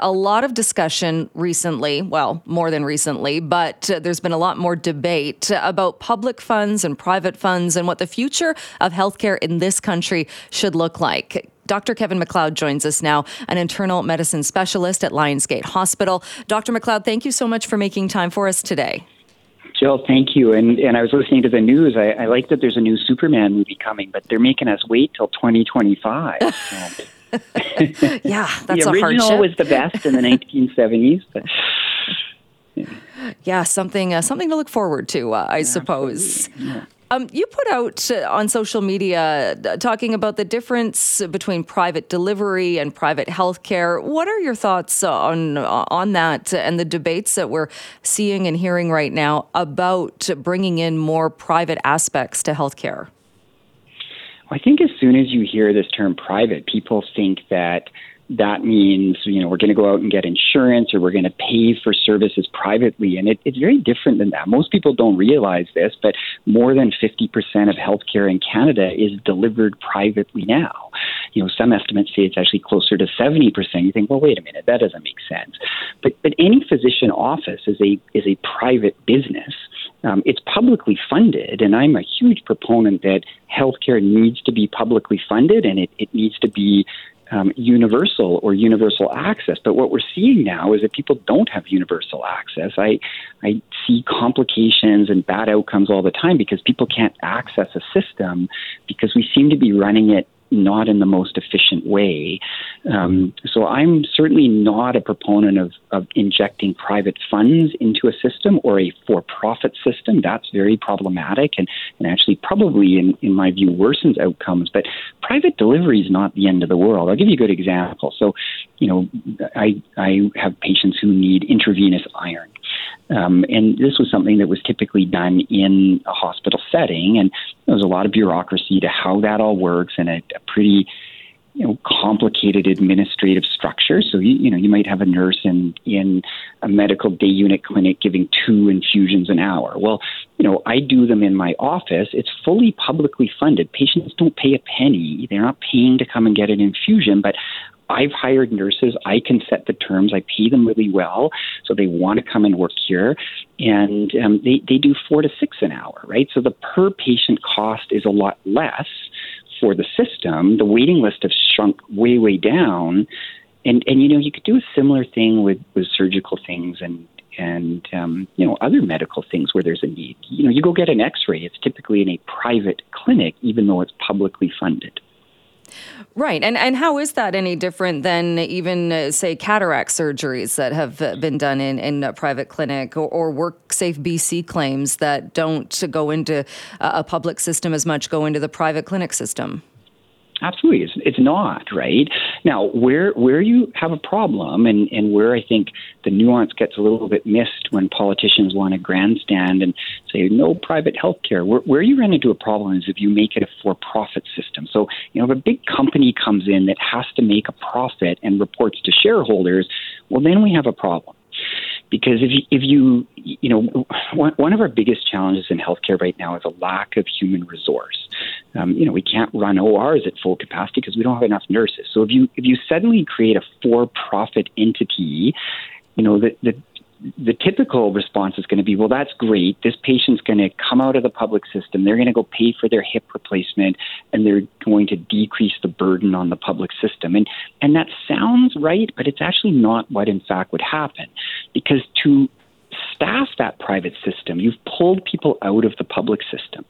a lot of discussion recently, well, more than recently, but uh, there's been a lot more debate about public funds and private funds and what the future of healthcare in this country should look like. Dr. Kevin McLeod joins us now, an internal medicine specialist at Lions Gate Hospital. Dr. McLeod, thank you so much for making time for us today. Jill, thank you. And and I was listening to the news. I, I like that there's a new Superman movie coming, but they're making us wait till 2025. yeah, that's the original was the best in the 1970s. But, yeah. yeah, something uh, something to look forward to, uh, I suppose. Yeah. Um, you put out uh, on social media uh, talking about the difference between private delivery and private healthcare. What are your thoughts on on that and the debates that we're seeing and hearing right now about bringing in more private aspects to healthcare? I think as soon as you hear this term private, people think that that means you know we're going to go out and get insurance or we're going to pay for services privately. And it, it's very different than that. Most people don't realize this but more than 50% of healthcare in canada is delivered privately now. You know some estimates say it's actually closer to 70% you think well wait a minute that doesn't make sense. But but any physician office is a is a private business. Um, it's publicly funded, and I'm a huge proponent that healthcare needs to be publicly funded and it, it needs to be um, universal or universal access. But what we're seeing now is that people don't have universal access. I, I see complications and bad outcomes all the time because people can't access a system because we seem to be running it not in the most efficient way. Um, so I'm certainly not a proponent of, of injecting private funds into a system or a for-profit system. That's very problematic and, and actually probably, in, in my view, worsens outcomes. But private delivery is not the end of the world. I'll give you a good example. So, you know, I, I have patients who need intravenous iron. Um, and this was something that was typically done in a hospital setting, and there was a lot of bureaucracy to how that all works, and a, a pretty you know complicated administrative structure. So you, you know you might have a nurse in in a medical day unit clinic giving two infusions an hour. Well, you know I do them in my office. It's fully publicly funded. Patients don't pay a penny. They're not paying to come and get an infusion, but I've hired nurses. I can set the terms. I pay them really well, so they want to come and work here, and um, they they do four to six an hour, right? So the per patient cost is a lot less for the system. The waiting list has shrunk way way down, and and you know you could do a similar thing with with surgical things and and um, you know other medical things where there's a need. You know, you go get an X-ray. It's typically in a private clinic, even though it's publicly funded. Right. And and how is that any different than even uh, say cataract surgeries that have uh, been done in in a private clinic or, or WorkSafe BC claims that don't go into a public system as much go into the private clinic system? Absolutely, it's, it's not right now. Where where you have a problem, and and where I think the nuance gets a little bit missed when politicians want to grandstand and say no private health care. Where, where you run into a problem is if you make it a for-profit system. So you know, if a big company comes in that has to make a profit and reports to shareholders, well, then we have a problem because if you, if you you know one, one of our biggest challenges in healthcare right now is a lack of human resource. Um, you know we can't run ORs at full capacity because we don't have enough nurses. So if you if you suddenly create a for-profit entity, you know the the the typical response is going to be, well, that's great. This patient's going to come out of the public system. They're going to go pay for their hip replacement, and they're going to decrease the burden on the public system. And and that sounds right, but it's actually not what in fact would happen, because to staff that private system, you've pulled people out of the public system.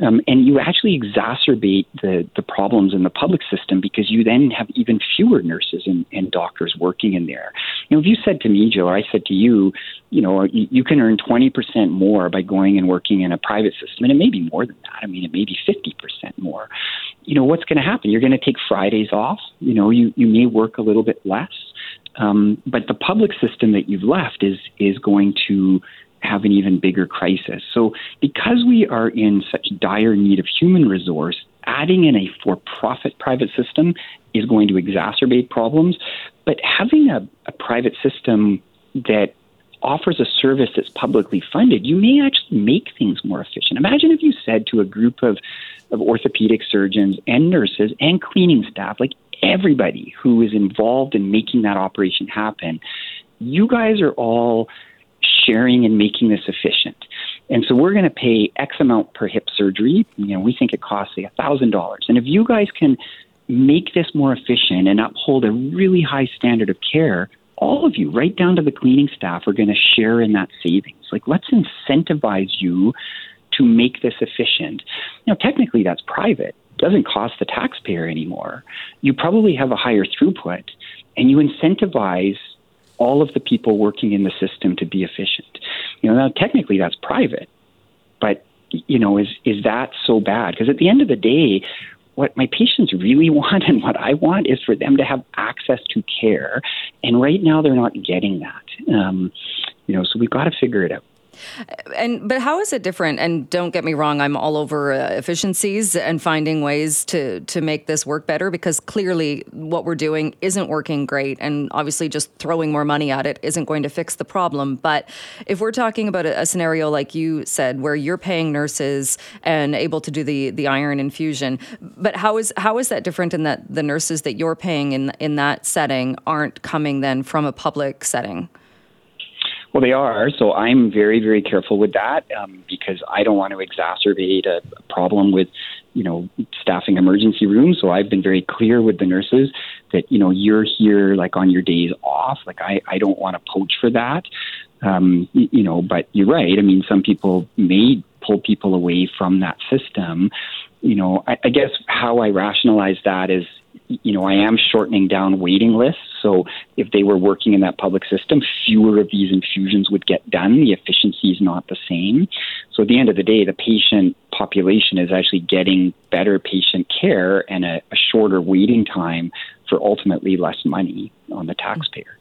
Um, and you actually exacerbate the, the problems in the public system because you then have even fewer nurses and, and doctors working in there. You know, if you said to me, Joe, or I said to you, you know, you, you can earn 20% more by going and working in a private system, and it may be more than that. I mean, it may be 50% more. You know, what's going to happen? You're going to take Fridays off. You know, you, you may work a little bit less. Um, but the public system that you've left is is going to have an even bigger crisis. So, because we are in such dire need of human resource, adding in a for profit private system is going to exacerbate problems. But having a, a private system that offers a service that's publicly funded, you may actually make things more efficient. Imagine if you said to a group of, of orthopedic surgeons and nurses and cleaning staff, like everybody who is involved in making that operation happen, you guys are all sharing and making this efficient. And so we're going to pay X amount per hip surgery. You know, we think it costs say $1,000. And if you guys can make this more efficient and uphold a really high standard of care, all of you, right down to the cleaning staff, are going to share in that savings. Like, let's incentivize you to make this efficient. Now, technically, that's private. It doesn't cost the taxpayer anymore. You probably have a higher throughput, and you incentivize all of the people working in the system to be efficient. You know, now technically that's private, but you know, is is that so bad? Because at the end of the day, what my patients really want and what I want is for them to have access to care, and right now they're not getting that. Um, you know, so we've got to figure it out. And but how is it different? And don't get me wrong, I'm all over uh, efficiencies and finding ways to to make this work better because clearly what we're doing isn't working great, and obviously just throwing more money at it isn't going to fix the problem. But if we're talking about a, a scenario like you said, where you're paying nurses and able to do the the iron infusion, but how is how is that different in that the nurses that you're paying in in that setting aren't coming then from a public setting? Well, they are. So I'm very, very careful with that um, because I don't want to exacerbate a, problem with, you know, staffing emergency rooms. So I've been very clear with the nurses that, you know, you're here like on your days off. Like I, I don't want to poach for that. Um, you, you know, but you're right. I mean, some people may pull people away from that system. You know, I, I guess how I rationalize that is, you know, I am shortening down waiting lists. So if they were working in that public system, fewer of these infusions would get done. The efficiency is not the same. So at the end of the day, the patient population is actually getting better patient care and a, a shorter waiting time for ultimately less money on the taxpayer.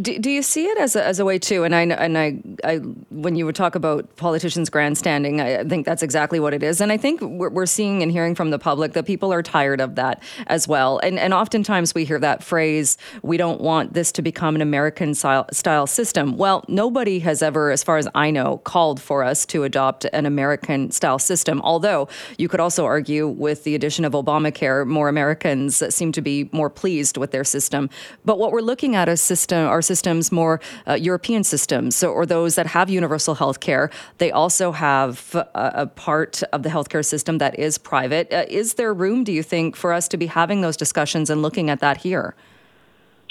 Do, do you see it as a, as a way too? And I and I, I when you would talk about politicians grandstanding, I think that's exactly what it is. And I think we're, we're seeing and hearing from the public that people are tired of that as well. And and oftentimes we hear that phrase, "We don't want this to become an American style, style system." Well, nobody has ever, as far as I know, called for us to adopt an American style system. Although you could also argue with the addition of Obamacare, more Americans seem to be more pleased with their system. But what we're looking at is system system, our systems more uh, European systems, so, or those that have universal health care. They also have a, a, part of the healthcare system that is private. Uh, is there room, do you think, for us to be having those discussions and looking at that here?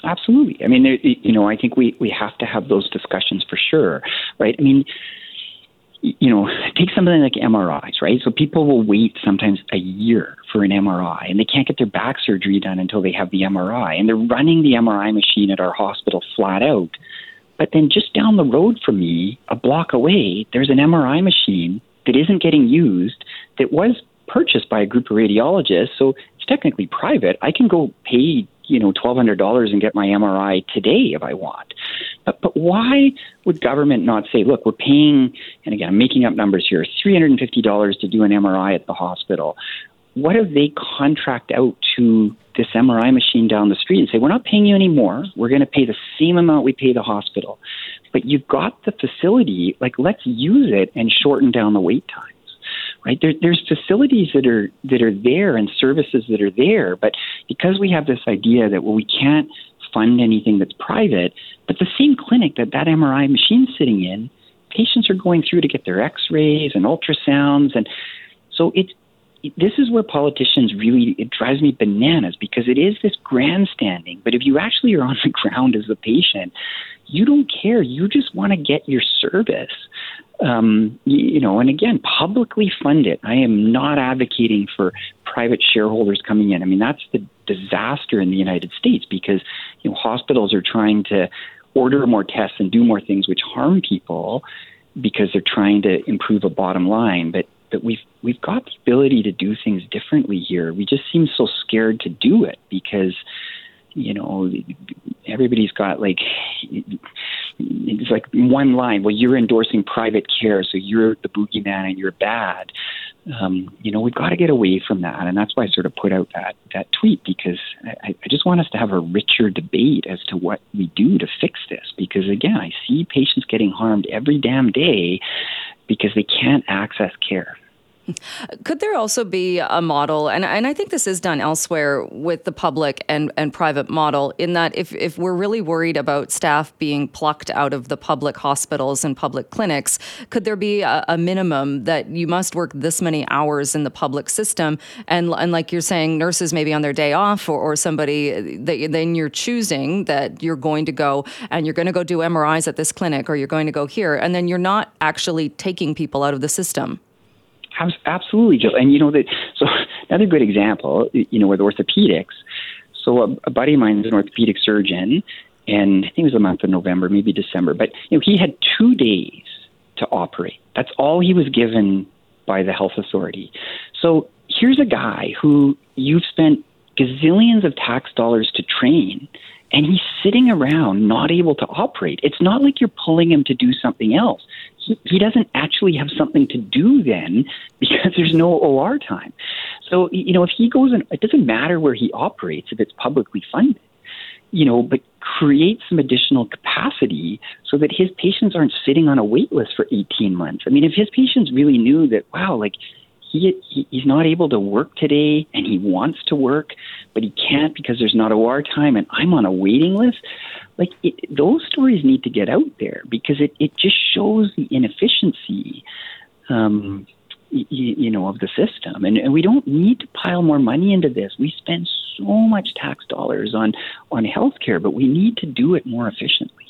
Absolutely. I mean, you know, I think we, we have to have those discussions for sure, right? I mean, you know, take something like MRIs, right? So people will wait sometimes a year for an MRI and they can't get their back surgery done until they have the MRI. And they're running the MRI machine at our hospital flat out. But then just down the road from me, a block away, there's an MRI machine that isn't getting used that was purchased by a group of radiologists. So it's technically private. I can go pay you know twelve hundred dollars and get my MRI today if I want. But but why would government not say, look, we're paying, and again, I'm making up numbers here, three hundred and fifty dollars to do an MRI at the hospital. What if they contract out to this MRI machine down the street and say, we're not paying you anymore. We're going to pay the same amount we pay the hospital, but you've got the facility. Like, let's use it and shorten down the wait time right? There, there's facilities that are that are there and services that are there, but because we have this idea that well, we can't fund anything that's private, but the same clinic that that MRI machine's sitting in, patients are going through to get their X-rays and ultrasounds, and so it's this is where politicians really it drives me bananas because it is this grandstanding but if you actually are on the ground as a patient you don't care you just want to get your service um, you know, and again, publicly fund it. I am not advocating for private shareholders coming in. I mean, that's the disaster in the United States because you know hospitals are trying to order more tests and do more things which harm people because they're trying to improve a bottom line. But but we've we've got the ability to do things differently here. We just seem so scared to do it because you know everybody's got like it's like one line. Well, you're endorsing private care, so you're the boogeyman and you're bad. Um, you know, we've got to get away from that, and that's why I sort of put out that that tweet because I, I just want us to have a richer debate as to what we do to fix this. Because again, I see patients getting harmed every damn day because they can't access care. Could there also be a model, and, and I think this is done elsewhere with the public and, and private model, in that if, if we're really worried about staff being plucked out of the public hospitals and public clinics, could there be a, a minimum that you must work this many hours in the public system? And, and like you're saying, nurses maybe on their day off, or, or somebody that then you're choosing that you're going to go and you're going to go do MRIs at this clinic or you're going to go here, and then you're not actually taking people out of the system. Absolutely, Jill. And you know that. So another good example, you know, with orthopedics. So a, a buddy of mine is an orthopedic surgeon, and I think it was the month of November, maybe December. But you know, he had two days to operate. That's all he was given by the health authority. So here's a guy who you've spent gazillions of tax dollars to train, and he's sitting around not able to operate. It's not like you're pulling him to do something else he, doesn't actually have something to do then because there's no OR time. So, you know, if he goes and it doesn't matter where he operates if it's publicly funded, you know, but create some additional capacity so that his patients aren't sitting on a wait list for 18 months. I mean, if his patients really knew that, wow, like, he, he he's not able to work today and he wants to work but he can't because there's not OR time and I'm on a waiting list. Like it, those stories need to get out there because it, it just shows the inefficiency um, y- you know of the system. And, and we don't need to pile more money into this. We spend so much tax dollars on on healthcare but we need to do it more efficiently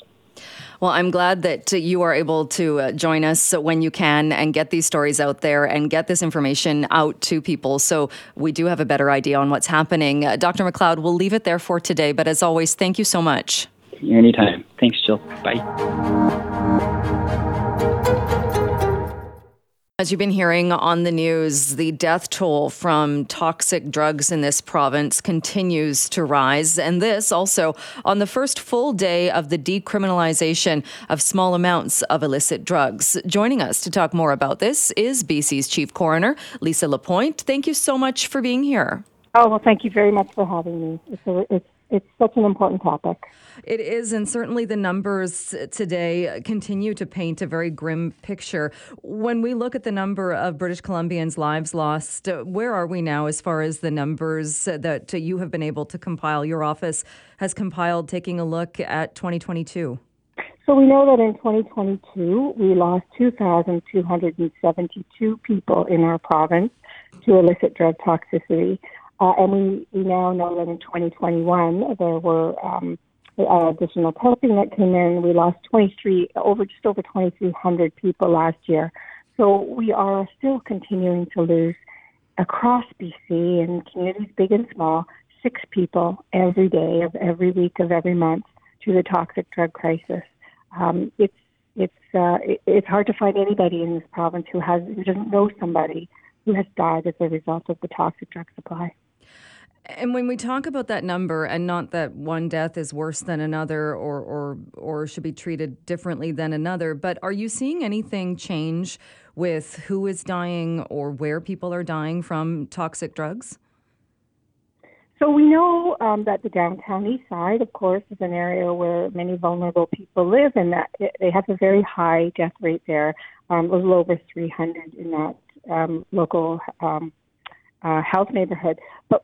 well, I'm glad that you are able to uh, join us when you can and get these stories out there and get this information out to people so we do have a better idea on what's happening. Uh, Dr. McLeod, we'll leave it there for today, but as always, thank you so much. Anytime. Thanks, Jill. Bye. As you've been hearing on the news, the death toll from toxic drugs in this province continues to rise. And this also on the first full day of the decriminalization of small amounts of illicit drugs. Joining us to talk more about this is BC's Chief Coroner, Lisa Lapointe. Thank you so much for being here. Oh, well, thank you very much for having me. It's, a, it's it's such an important topic. It is, and certainly the numbers today continue to paint a very grim picture. When we look at the number of British Columbians' lives lost, where are we now as far as the numbers that you have been able to compile? Your office has compiled taking a look at 2022. So we know that in 2022, we lost 2,272 people in our province to illicit drug toxicity. Uh, and we, we now know that in 2021 there were um, uh, additional testing that came in. We lost 23 over just over 2,300 people last year. So we are still continuing to lose across BC in communities big and small, six people every day of every week of every month to the toxic drug crisis. Um, it's it's uh, it, it's hard to find anybody in this province who has who doesn't know somebody who has died as a result of the toxic drug supply. And when we talk about that number, and not that one death is worse than another or, or, or should be treated differently than another, but are you seeing anything change with who is dying or where people are dying from toxic drugs? So we know um, that the downtown east side, of course, is an area where many vulnerable people live, and that they have a very high death rate there, um, a little over 300 in that um, local um, uh, health neighborhood. But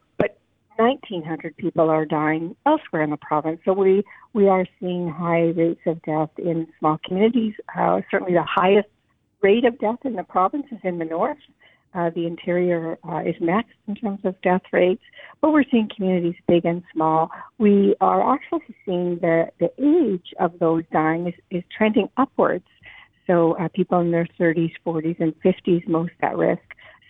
1,900 people are dying elsewhere in the province. So we, we are seeing high rates of death in small communities. Uh, certainly the highest rate of death in the province is in the north. Uh, the interior uh, is next in terms of death rates, but we're seeing communities big and small. We are actually seeing the, the age of those dying is, is trending upwards. So uh, people in their 30s, 40s, and 50s most at risk.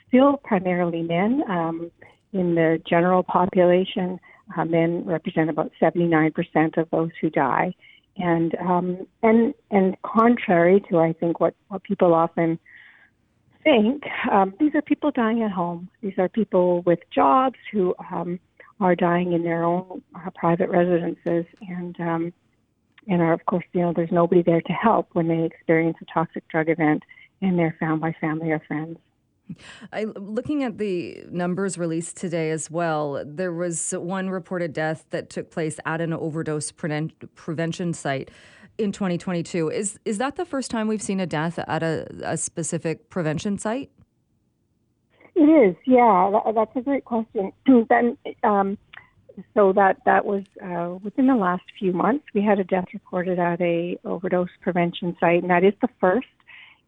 Still primarily men. Um, in the general population, uh, men represent about 79% of those who die. And um, and and contrary to I think what, what people often think, um, these are people dying at home. These are people with jobs who um, are dying in their own uh, private residences, and um, and are of course you know there's nobody there to help when they experience a toxic drug event, and they're found by family or friends. I, looking at the numbers released today as well, there was one reported death that took place at an overdose pre- prevention site in 2022. Is is that the first time we've seen a death at a, a specific prevention site? It is, yeah. That, that's a great question. then, um, so that that was uh, within the last few months. We had a death reported at a overdose prevention site, and that is the first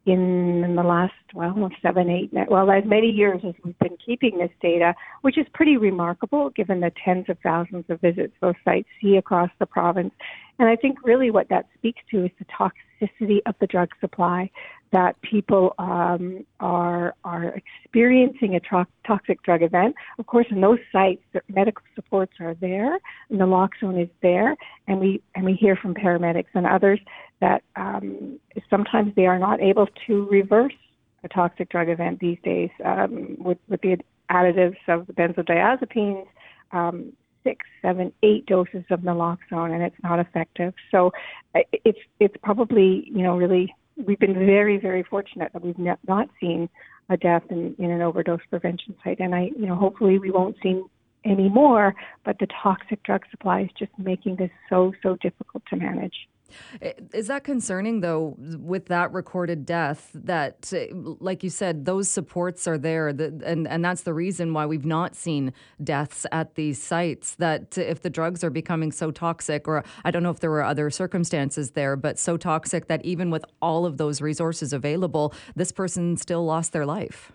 in, in the last well seven, eight, well as many years as we've been keeping this data, which is pretty remarkable given the tens of thousands of visits those sites see across the province. And I think really what that speaks to is the toxicity of the drug supply that people um, are are experiencing a tro- toxic drug event. Of course, in those sites, the medical supports are there, naloxone is there, and we and we hear from paramedics and others that um, sometimes they are not able to reverse a toxic drug event these days um, with with the additives of the benzodiazepines. Um, six, seven, eight doses of naloxone, and it's not effective. So it's it's probably you know really we've been very, very fortunate that we've not seen a death in, in an overdose prevention site. And I, you know, hopefully we won't see any more, but the toxic drug supply is just making this so, so difficult to manage. Is that concerning, though, with that recorded death? That, like you said, those supports are there, and, and that's the reason why we've not seen deaths at these sites. That if the drugs are becoming so toxic, or I don't know if there were other circumstances there, but so toxic that even with all of those resources available, this person still lost their life.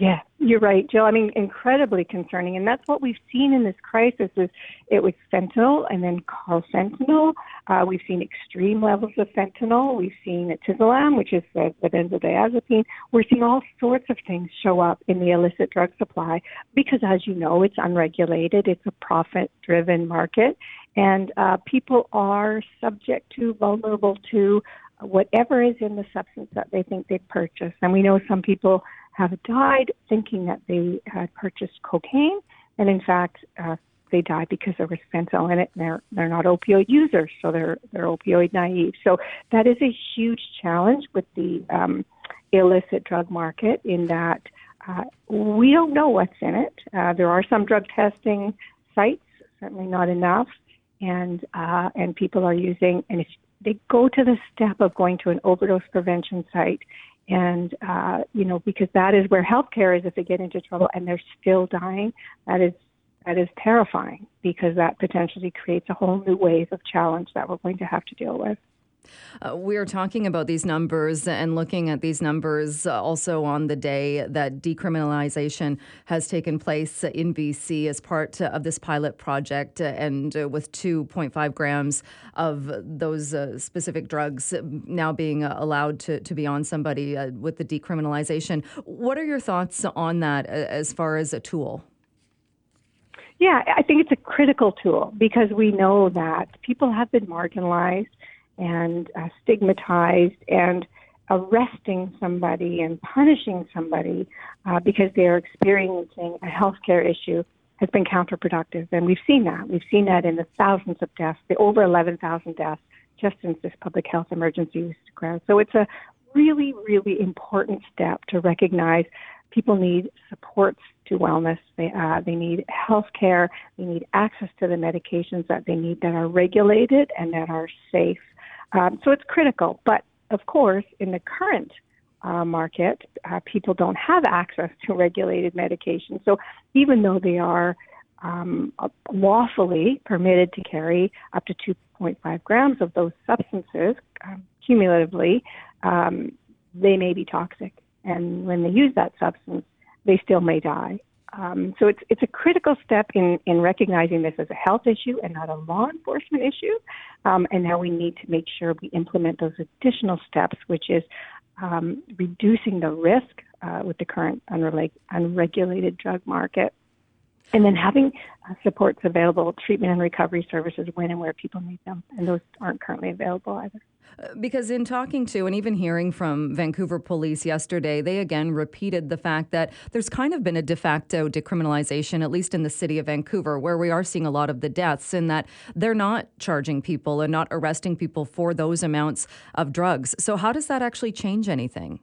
Yeah, you're right, Jill. I mean, incredibly concerning, and that's what we've seen in this crisis. Is it was fentanyl and then carfentanil. Uh, we've seen extreme levels of fentanyl. We've seen etizolam, which is the, the benzodiazepine. We're seeing all sorts of things show up in the illicit drug supply because, as you know, it's unregulated. It's a profit-driven market, and uh, people are subject to, vulnerable to whatever is in the substance that they think they've purchased. And we know some people have died thinking that they had purchased cocaine, and in fact, uh, they died because there was fentanyl in it. And they're they're not opioid users, so they're they're opioid naive. So that is a huge challenge with the um, illicit drug market. In that uh, we don't know what's in it. Uh, there are some drug testing sites, certainly not enough, and uh, and people are using and if they go to the step of going to an overdose prevention site and uh, you know because that is where healthcare is if they get into trouble and they're still dying that is that is terrifying because that potentially creates a whole new wave of challenge that we're going to have to deal with uh, we are talking about these numbers and looking at these numbers uh, also on the day that decriminalization has taken place in BC as part of this pilot project, uh, and uh, with 2.5 grams of those specific drugs now being allowed to, to be on somebody with the decriminalization. What are your thoughts on that as far as a tool? Yeah, I think it's a critical tool because we know that people have been marginalized and uh, stigmatized and arresting somebody and punishing somebody uh, because they are experiencing a healthcare issue has been counterproductive. And we've seen that. We've seen that in the thousands of deaths, the over 11,000 deaths just since this public health emergency was declared. So it's a really, really important step to recognize people need supports to wellness. They, uh, they need health care. They need access to the medications that they need that are regulated and that are safe. Um, so it's critical. But of course, in the current uh, market, uh, people don't have access to regulated medication. So even though they are um, lawfully permitted to carry up to 2.5 grams of those substances um, cumulatively, um, they may be toxic. And when they use that substance, they still may die. Um, so it's it's a critical step in in recognizing this as a health issue and not a law enforcement issue. Um, and now we need to make sure we implement those additional steps, which is um, reducing the risk uh, with the current unreg- unregulated drug market, and then having uh, supports available, treatment and recovery services when and where people need them, and those aren't currently available either. Because in talking to and even hearing from Vancouver police yesterday, they again repeated the fact that there's kind of been a de facto decriminalization, at least in the city of Vancouver, where we are seeing a lot of the deaths, in that they're not charging people and not arresting people for those amounts of drugs. So, how does that actually change anything?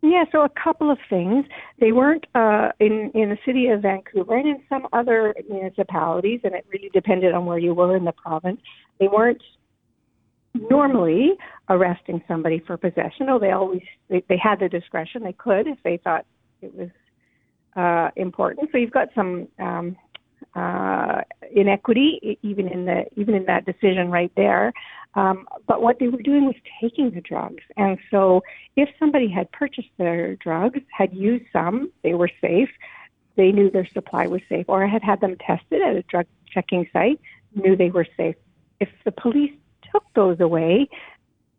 Yeah, so a couple of things. They weren't uh, in in the city of Vancouver and in some other municipalities, and it really depended on where you were in the province. They weren't normally arresting somebody for possession. Oh, they always they, they had the discretion; they could if they thought it was uh, important. So you've got some um, uh, inequity even in the even in that decision right there. Um, but what they were doing was taking the drugs, and so if somebody had purchased their drugs, had used some, they were safe. They knew their supply was safe, or had had them tested at a drug checking site, knew they were safe. If the police took those away,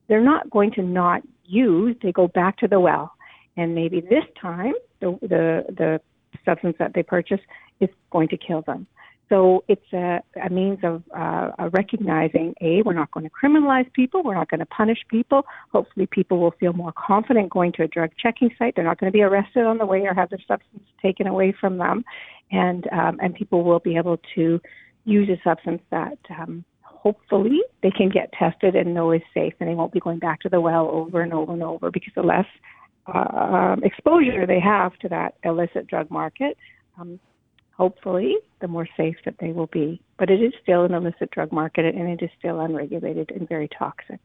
they're not going to not use. They go back to the well, and maybe this time the the, the substance that they purchase is going to kill them. So it's a, a means of uh, recognizing a we're not going to criminalize people, we're not going to punish people. Hopefully, people will feel more confident going to a drug checking site. They're not going to be arrested on the way or have their substance taken away from them, and um, and people will be able to use a substance that um, hopefully they can get tested and know is safe, and they won't be going back to the well over and over and over because the less uh, exposure they have to that illicit drug market, um, hopefully, the more safe that they will be. But it is still an illicit drug market and it is still unregulated and very toxic.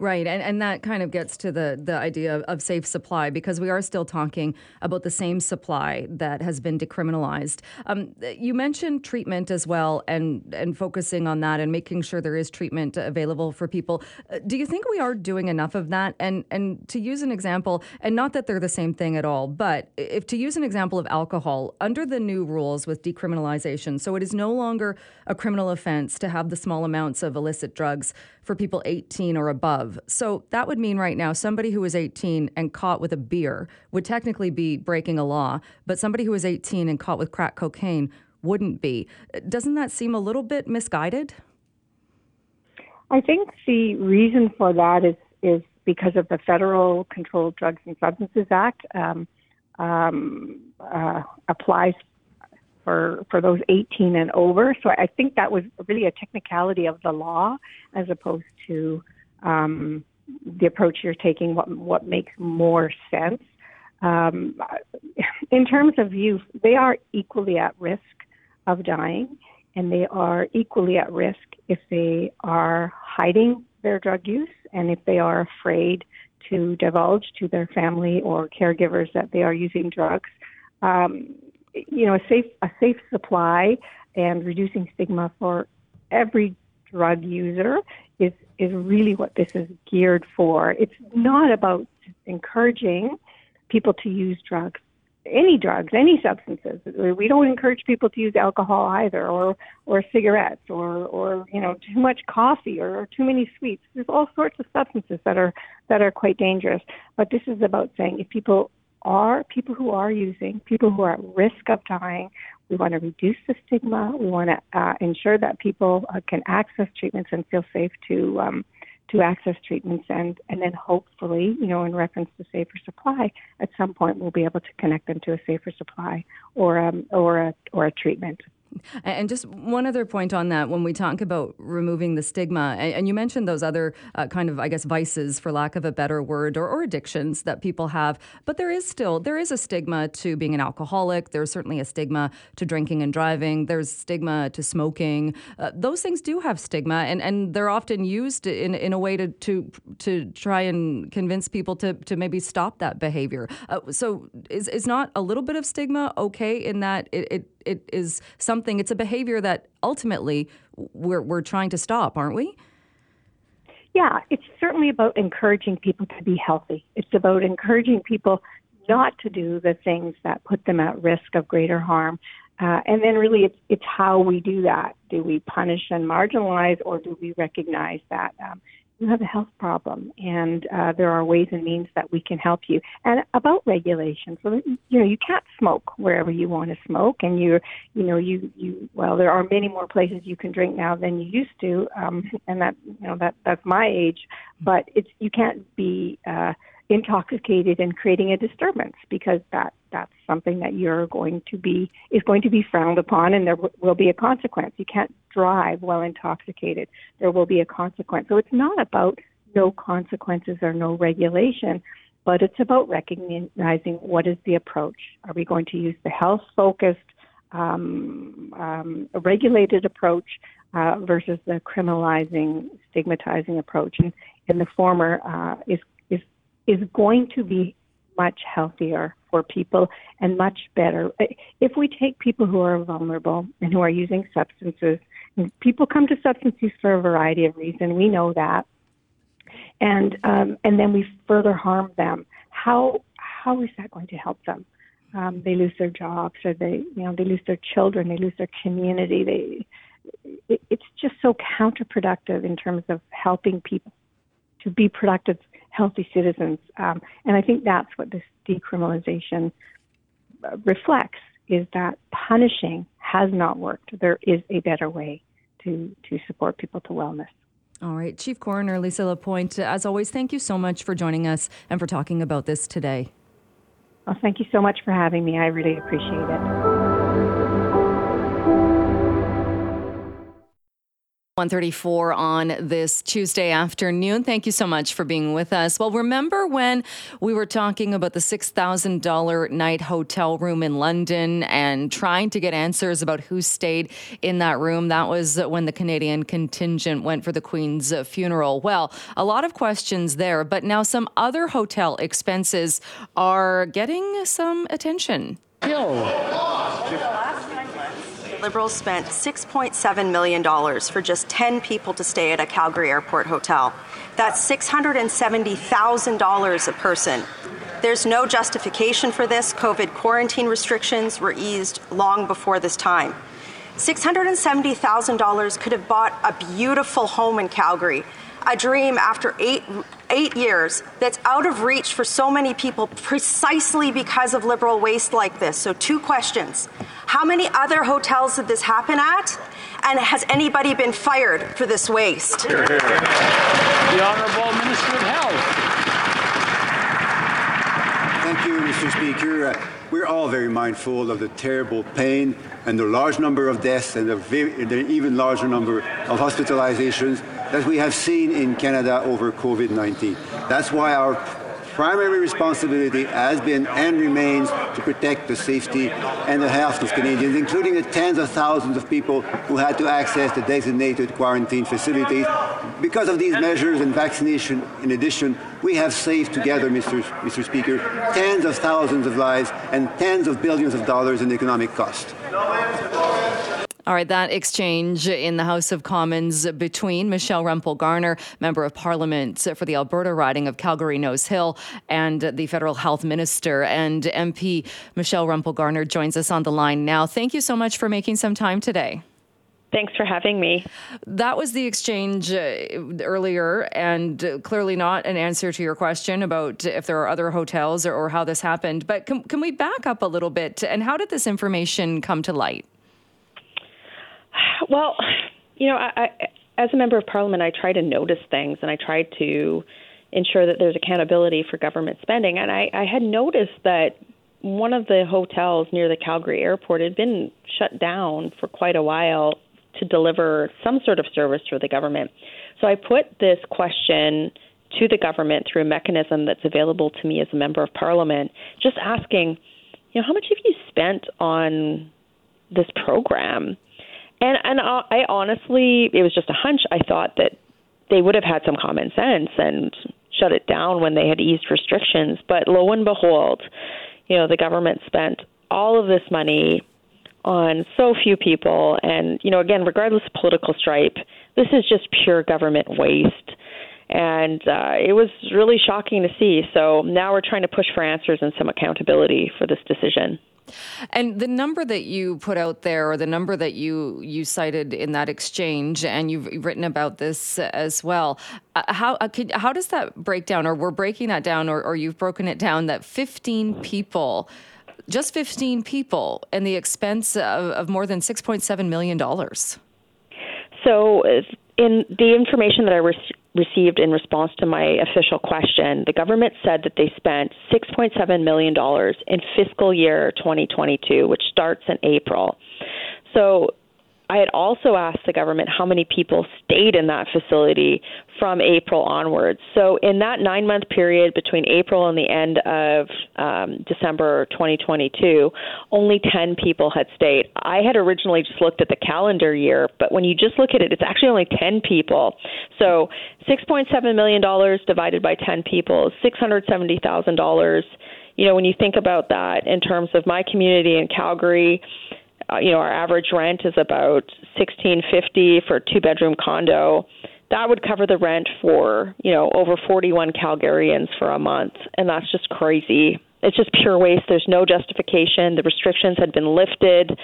Right, and, and that kind of gets to the, the idea of, of, safe supply because we are still talking about the same supply that has been decriminalized. Um, you mentioned treatment as well and, and focusing on that and making sure there is treatment available for people. Uh, do you think we are doing enough of that? And, and to use an example, and not that they're the same thing at all, but if to use an example of alcohol, under the new rules with decriminalization, so it is no longer a criminal offense to have the small amounts of illicit drugs for people 18 or above. So that would mean right now somebody who is 18 and caught with a beer would technically be breaking a law, but somebody who is 18 and caught with crack cocaine wouldn't be. Doesn't that seem a little bit misguided? I think the reason for that is is because of the Federal Controlled Drugs and Substances Act um, um, uh, applies for for those 18 and over. So I think that was really a technicality of the law as opposed to um, the approach you're taking. What what makes more sense um, in terms of youth? They are equally at risk of dying, and they are equally at risk if they are hiding their drug use and if they are afraid to divulge to their family or caregivers that they are using drugs. Um, you know, a safe a safe supply and reducing stigma for every drug user is is really what this is geared for. It's not about encouraging people to use drugs, any drugs, any substances. We don't encourage people to use alcohol either, or or cigarettes, or or you know too much coffee, or, too many sweets. There's all sorts of substances that are that are quite dangerous. But this is about saying if people are people who are using, people who are at risk of dying. We want to reduce the stigma. We want to uh, ensure that people uh, can access treatments and feel safe to um, to access treatments, and and then hopefully, you know, in reference to safer supply, at some point we'll be able to connect them to a safer supply or um, or a or a treatment. And just one other point on that, when we talk about removing the stigma, and you mentioned those other uh, kind of, I guess, vices, for lack of a better word, or, or, addictions that people have, but there is still there is a stigma to being an alcoholic. There's certainly a stigma to drinking and driving. There's stigma to smoking. Uh, those things do have stigma, and, and they're often used in, in a way to, to to try and convince people to to maybe stop that behavior. Uh, so is is not a little bit of stigma okay in that it, it it is something, it's a behavior that ultimately we're, we're trying to stop, aren't we? Yeah, it's certainly about encouraging people to be healthy. It's about encouraging people not to do the things that put them at risk of greater harm. Uh, and then really it's, it's how we do that. Do we punish and marginalize or do we recognize that um, you have a health problem and uh, there are ways and means that we can help you. And about regulation so you know you can't smoke wherever you want to smoke and you're you know you you well there are many more places you can drink now than you used to um and that you know that that's my age but it's you can't be uh intoxicated and creating a disturbance because that that's something that you're going to be is going to be frowned upon and there w- will be a consequence. You can't drive while intoxicated. There will be a consequence. So it's not about no consequences or no regulation but it's about recognizing what is the approach. Are we going to use the health focused um, um, regulated approach uh, versus the criminalizing stigmatizing approach? And, and the former uh, is is going to be much healthier for people and much better. If we take people who are vulnerable and who are using substances, people come to substance use for a variety of reasons. We know that, and um, and then we further harm them. How how is that going to help them? Um, they lose their jobs, or they you know they lose their children, they lose their community. They it, it's just so counterproductive in terms of helping people to be productive, healthy citizens. Um, and I think that's what this decriminalization uh, reflects is that punishing has not worked. There is a better way to, to support people to wellness. All right, Chief Coroner Lisa Lapointe, as always, thank you so much for joining us and for talking about this today. Well, thank you so much for having me. I really appreciate it. 134 on this Tuesday afternoon. Thank you so much for being with us. Well, remember when we were talking about the $6,000 night hotel room in London and trying to get answers about who stayed in that room? That was when the Canadian contingent went for the Queen's funeral. Well, a lot of questions there, but now some other hotel expenses are getting some attention. Liberals spent $6.7 million for just 10 people to stay at a Calgary airport hotel. That's $670,000 a person. There's no justification for this. COVID quarantine restrictions were eased long before this time. $670,000 could have bought a beautiful home in Calgary, a dream after eight, eight years that's out of reach for so many people precisely because of liberal waste like this. So, two questions. How many other hotels did this happen at? And has anybody been fired for this waste? The Honourable Minister of Health. Thank you, Mr. Speaker. Uh, we're all very mindful of the terrible pain and the large number of deaths and the, very, the even larger number of hospitalizations that we have seen in Canada over COVID 19. That's why our primary responsibility has been and remains to protect the safety and the health of Canadians, including the tens of thousands of people who had to access the designated quarantine facilities. Because of these measures and vaccination, in addition, we have saved together, Mr. Mr. Speaker, tens of thousands of lives and tens of billions of dollars in economic cost. All right, that exchange in the House of Commons between Michelle Rempel Garner, Member of Parliament for the Alberta riding of Calgary Nose Hill, and the Federal Health Minister. And MP Michelle Rempel Garner joins us on the line now. Thank you so much for making some time today. Thanks for having me. That was the exchange uh, earlier, and uh, clearly not an answer to your question about if there are other hotels or, or how this happened. But can, can we back up a little bit? And how did this information come to light? Well, you know, I, I, as a member of parliament, I try to notice things and I try to ensure that there's accountability for government spending. And I, I had noticed that one of the hotels near the Calgary airport had been shut down for quite a while to deliver some sort of service for the government. So I put this question to the government through a mechanism that's available to me as a member of parliament, just asking, you know, how much have you spent on this program? And and I honestly, it was just a hunch. I thought that they would have had some common sense and shut it down when they had eased restrictions. But lo and behold, you know, the government spent all of this money on so few people. And, you know, again, regardless of political stripe, this is just pure government waste. And uh, it was really shocking to see. So now we're trying to push for answers and some accountability for this decision. And the number that you put out there, or the number that you you cited in that exchange, and you've written about this as well. Uh, how uh, could, how does that break down, or we're breaking that down, or, or you've broken it down that 15 people, just 15 people, and the expense of, of more than 6.7 million dollars. So, in the information that I re- received in response to my official question, the government said that they spent $6.7 million in fiscal year 2022, which starts in April. So I had also asked the government how many people stayed in that facility from April onwards. So, in that nine month period between April and the end of um, December 2022, only 10 people had stayed. I had originally just looked at the calendar year, but when you just look at it, it's actually only 10 people. So, $6.7 million divided by 10 people is $670,000 you know, when you think about that in terms of my community in Calgary, uh, you know, our average rent is about sixteen fifty for a two bedroom condo. That would cover the rent for you know over forty one Calgarians for a month, and that's just crazy. It's just pure waste. There's no justification. The restrictions had been lifted.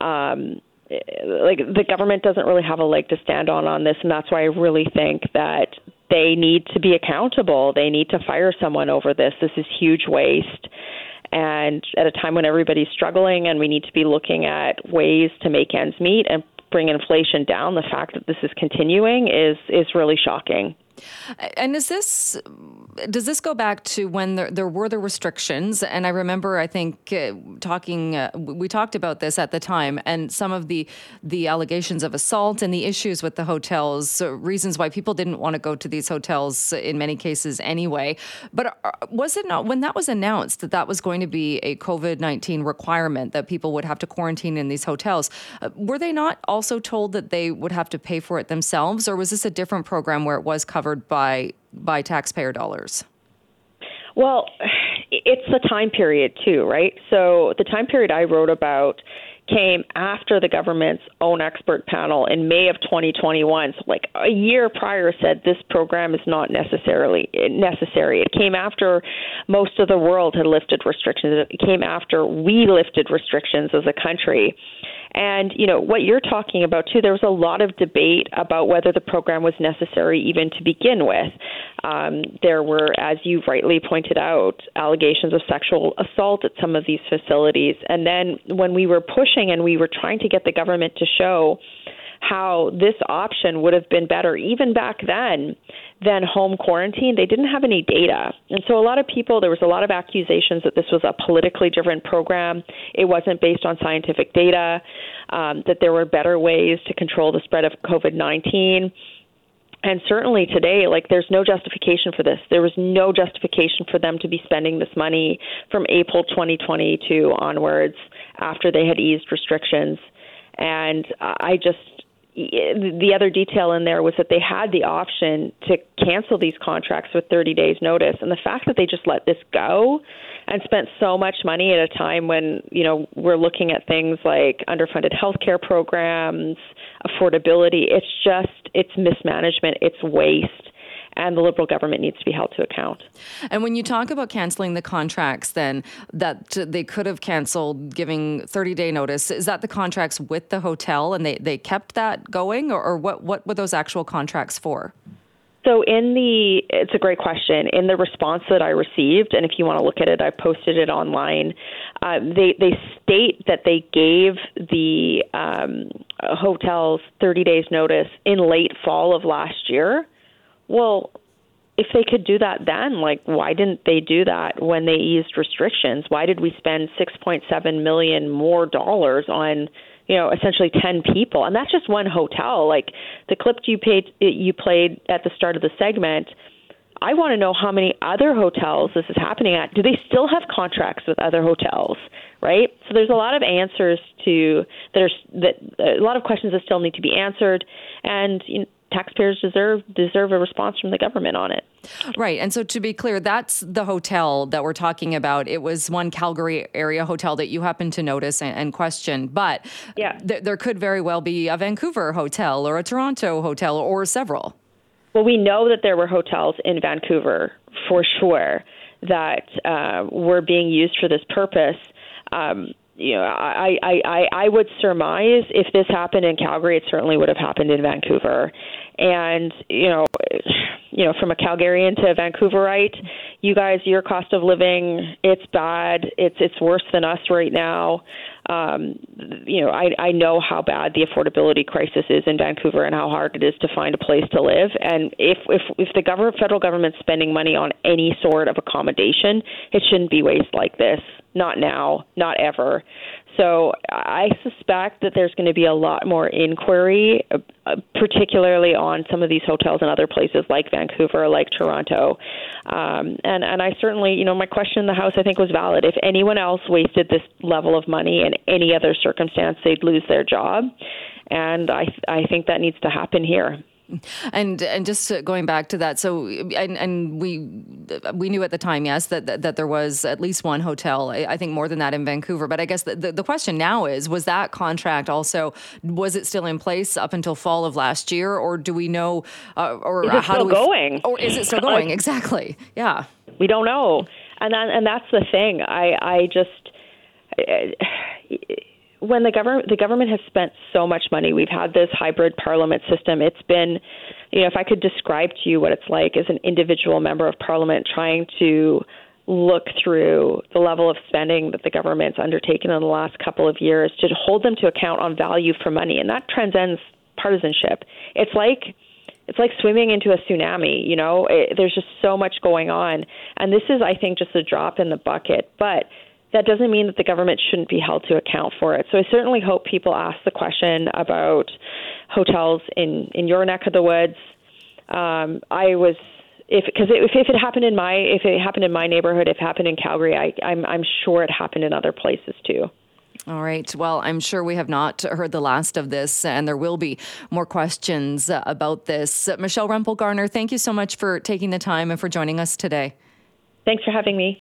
Um, like the government doesn't really have a leg to stand on on this, and that's why I really think that they need to be accountable. They need to fire someone over this. This is huge waste. And at a time when everybody's struggling and we need to be looking at ways to make ends meet and bring inflation down, the fact that this is continuing is is really shocking. And is this does this go back to when there, there were the restrictions? And I remember, I think, uh, talking uh, we talked about this at the time, and some of the the allegations of assault and the issues with the hotels, uh, reasons why people didn't want to go to these hotels in many cases anyway. But uh, was it not when that was announced that that was going to be a COVID nineteen requirement that people would have to quarantine in these hotels? Uh, were they not also told that they would have to pay for it themselves, or was this a different program where it was covered? Covered by by taxpayer dollars? Well, it's the time period too, right? So the time period I wrote about came after the government's own expert panel in May of 2021. So like a year prior said this program is not necessarily necessary. It came after most of the world had lifted restrictions. It came after we lifted restrictions as a country. And, you know, what you're talking about too, there was a lot of debate about whether the program was necessary even to begin with. Um, there were, as you rightly pointed out, allegations of sexual assault at some of these facilities. And then when we were pushing and we were trying to get the government to show how this option would have been better even back then than home quarantine. They didn't have any data. And so a lot of people, there was a lot of accusations that this was a politically driven program. It wasn't based on scientific data, um, that there were better ways to control the spread of COVID 19. And certainly today, like there's no justification for this. There was no justification for them to be spending this money from April 2022 onwards after they had eased restrictions. And I just the other detail in there was that they had the option to cancel these contracts with 30 days notice and the fact that they just let this go and spent so much money at a time when you know we're looking at things like underfunded healthcare programs affordability it's just it's mismanagement it's waste and the Liberal government needs to be held to account. And when you talk about canceling the contracts, then that they could have canceled giving 30 day notice, is that the contracts with the hotel and they, they kept that going, or, or what, what were those actual contracts for? So, in the, it's a great question. In the response that I received, and if you want to look at it, I posted it online. Uh, they they state that they gave the um, hotels 30 days notice in late fall of last year. Well, if they could do that then, like why didn't they do that when they eased restrictions? Why did we spend 6.7 million more dollars on, you know, essentially 10 people? And that's just one hotel. Like the clip you paid you played at the start of the segment, I want to know how many other hotels this is happening at. Do they still have contracts with other hotels? Right. So there's a lot of answers to that are that a lot of questions that still need to be answered, and you know, taxpayers deserve deserve a response from the government on it. Right. And so to be clear, that's the hotel that we're talking about. It was one Calgary area hotel that you happen to notice and, and question, but yeah. Th- there could very well be a Vancouver hotel or a Toronto hotel or several. Well, we know that there were hotels in Vancouver for sure that uh, were being used for this purpose. Um, you know, I, I, I, I would surmise if this happened in Calgary, it certainly would have happened in Vancouver. And you know, you know, from a Calgarian to a Vancouverite, you guys, your cost of living, it's bad. It's it's worse than us right now. Um, you know, I I know how bad the affordability crisis is in Vancouver and how hard it is to find a place to live. And if if if the government, federal government's spending money on any sort of accommodation, it shouldn't be waste like this. Not now, not ever. So I suspect that there's going to be a lot more inquiry, uh, particularly on some of these hotels and other places like Vancouver, like Toronto. Um, and and I certainly, you know, my question in the House I think was valid. If anyone else wasted this level of money in any other circumstance, they'd lose their job, and I I think that needs to happen here. And and just going back to that, so and and we we knew at the time, yes, that that, that there was at least one hotel. I, I, think more than that in Vancouver. But I guess the, the, the question now is, was that contract also was it still in place up until fall of last year, or do we know, uh, or how do we going, or is it still going? exactly. Yeah. We don't know, and that, and that's the thing. I I just. When the government the government has spent so much money, we've had this hybrid parliament system. It's been, you know, if I could describe to you what it's like as an individual member of parliament trying to look through the level of spending that the government's undertaken in the last couple of years to hold them to account on value for money, and that transcends partisanship. It's like it's like swimming into a tsunami. You know, it, there's just so much going on, and this is, I think, just a drop in the bucket, but that doesn't mean that the government shouldn't be held to account for it. So I certainly hope people ask the question about hotels in in your neck of the woods. Um, I was if because if, if it happened in my if it happened in my neighborhood, if it happened in Calgary, I, I'm I'm sure it happened in other places too. All right. Well, I'm sure we have not heard the last of this, and there will be more questions about this. Michelle Rempel Garner, thank you so much for taking the time and for joining us today. Thanks for having me.